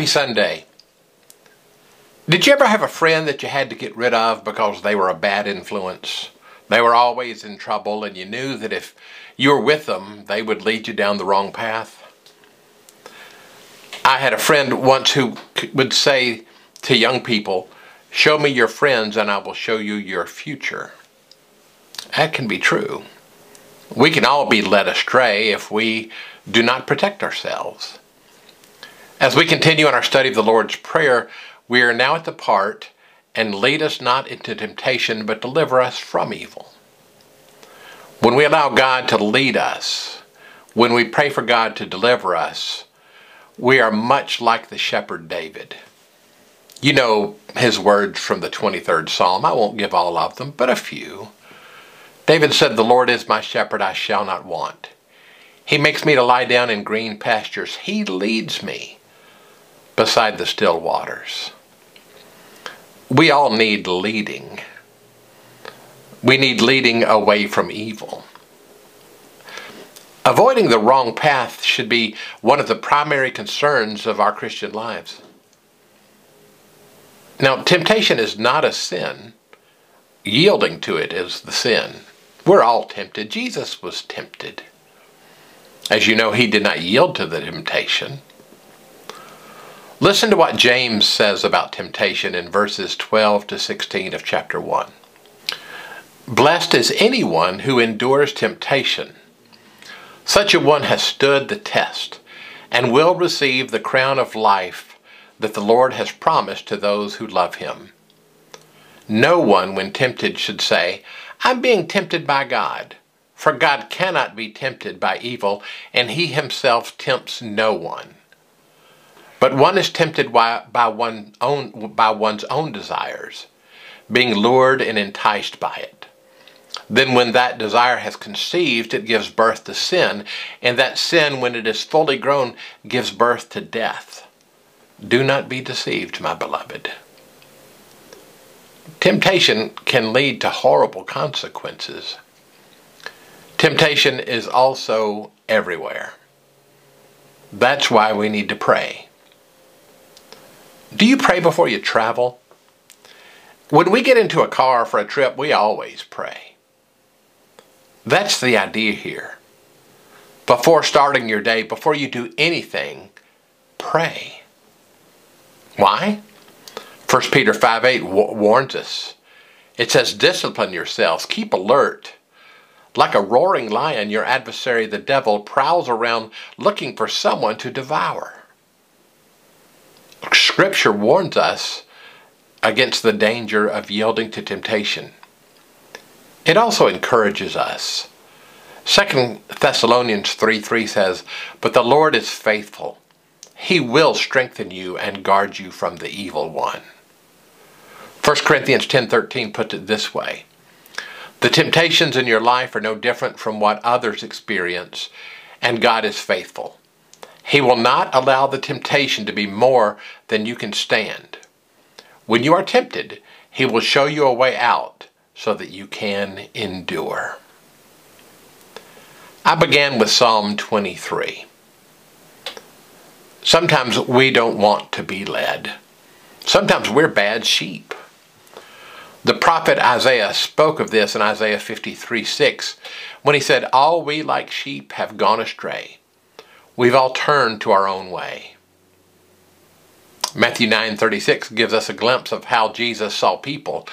Happy Sunday. Did you ever have a friend that you had to get rid of because they were a bad influence? They were always in trouble and you knew that if you were with them, they would lead you down the wrong path? I had a friend once who would say to young people, show me your friends and I will show you your future. That can be true. We can all be led astray if we do not protect ourselves. As we continue in our study of the Lord's Prayer, we are now at the part, and lead us not into temptation, but deliver us from evil. When we allow God to lead us, when we pray for God to deliver us, we are much like the shepherd David. You know his words from the 23rd Psalm. I won't give all of them, but a few. David said, The Lord is my shepherd, I shall not want. He makes me to lie down in green pastures. He leads me beside the still waters. We all need leading. We need leading away from evil. Avoiding the wrong path should be one of the primary concerns of our Christian lives. Now, temptation is not a sin. Yielding to it is the sin. We're all tempted. Jesus was tempted. As you know, he did not yield to the temptation. Listen to what James says about temptation in verses 12 to 16 of chapter 1. Blessed is anyone who endures temptation. Such a one has stood the test and will receive the crown of life that the Lord has promised to those who love him. No one, when tempted, should say, I'm being tempted by God. For God cannot be tempted by evil, and he himself tempts no one. But one is tempted by, by, one own, by one's own desires, being lured and enticed by it. Then when that desire has conceived, it gives birth to sin, and that sin, when it is fully grown, gives birth to death. Do not be deceived, my beloved. Temptation can lead to horrible consequences. Temptation is also everywhere. That's why we need to pray. Do you pray before you travel? When we get into a car for a trip, we always pray. That's the idea here. Before starting your day, before you do anything, pray. Why? 1 Peter 5 8 warns us. It says, Discipline yourselves, keep alert. Like a roaring lion, your adversary, the devil, prowls around looking for someone to devour. Scripture warns us against the danger of yielding to temptation. It also encourages us. 2 Thessalonians 3 3 says, But the Lord is faithful. He will strengthen you and guard you from the evil one. 1 Corinthians 10:13 puts it this way: The temptations in your life are no different from what others experience, and God is faithful. He will not allow the temptation to be more than you can stand. When you are tempted, He will show you a way out so that you can endure. I began with Psalm 23. Sometimes we don't want to be led. Sometimes we're bad sheep. The prophet Isaiah spoke of this in Isaiah 53 6 when he said, All we like sheep have gone astray. We've all turned to our own way. Matthew 9:36 gives us a glimpse of how Jesus saw people.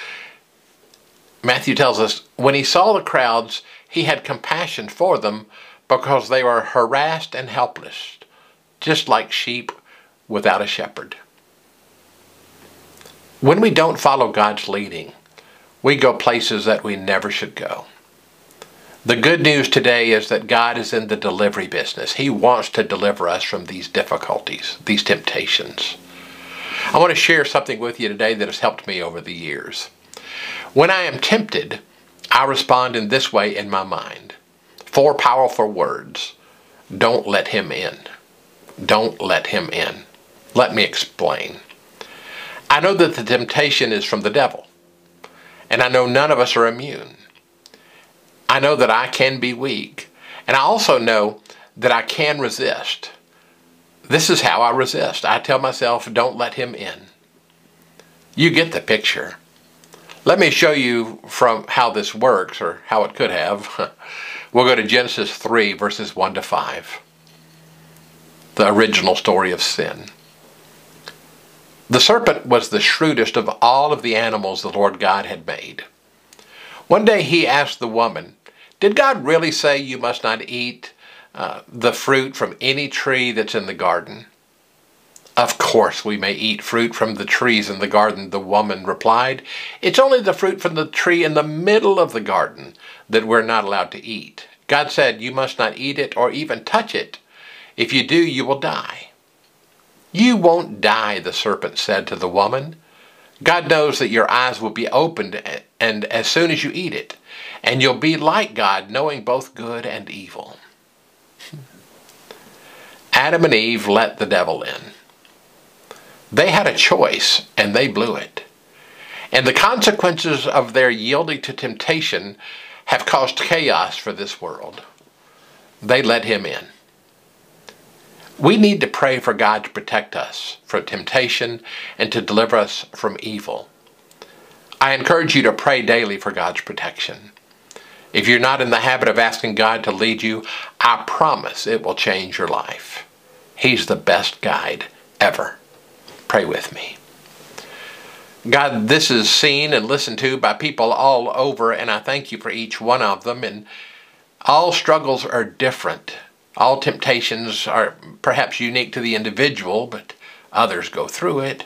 Matthew tells us when he saw the crowds, he had compassion for them because they were harassed and helpless, just like sheep without a shepherd. When we don't follow God's leading, we go places that we never should go. The good news today is that God is in the delivery business. He wants to deliver us from these difficulties, these temptations. I want to share something with you today that has helped me over the years. When I am tempted, I respond in this way in my mind. Four powerful words. Don't let him in. Don't let him in. Let me explain. I know that the temptation is from the devil, and I know none of us are immune. I know that I can be weak. And I also know that I can resist. this is how I resist. I tell myself, don't let him in. You get the picture. Let me show you from how this works, or how it could have. we'll go to Genesis 3, verses 1 to 5. The original story of sin. The serpent was the shrewdest of all of the animals the Lord God had made. One day he asked the woman, Did God really say you must not eat uh, the fruit from any tree that's in the garden? Of course we may eat fruit from the trees in the garden, the woman replied. It's only the fruit from the tree in the middle of the garden that we're not allowed to eat. God said you must not eat it or even touch it. If you do, you will die. You won't die, the serpent said to the woman. God knows that your eyes will be opened and as soon as you eat it, and you'll be like God, knowing both good and evil. Adam and Eve let the devil in. They had a choice, and they blew it. And the consequences of their yielding to temptation have caused chaos for this world. They let him in. We need to pray for God to protect us from temptation and to deliver us from evil. I encourage you to pray daily for God's protection. If you're not in the habit of asking God to lead you, I promise it will change your life. He's the best guide ever. Pray with me. God, this is seen and listened to by people all over, and I thank you for each one of them. And all struggles are different. All temptations are perhaps unique to the individual, but others go through it.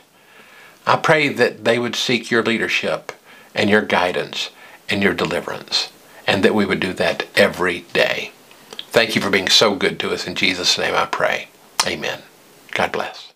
I pray that they would seek your leadership and your guidance and your deliverance, and that we would do that every day. Thank you for being so good to us. In Jesus' name I pray. Amen. God bless.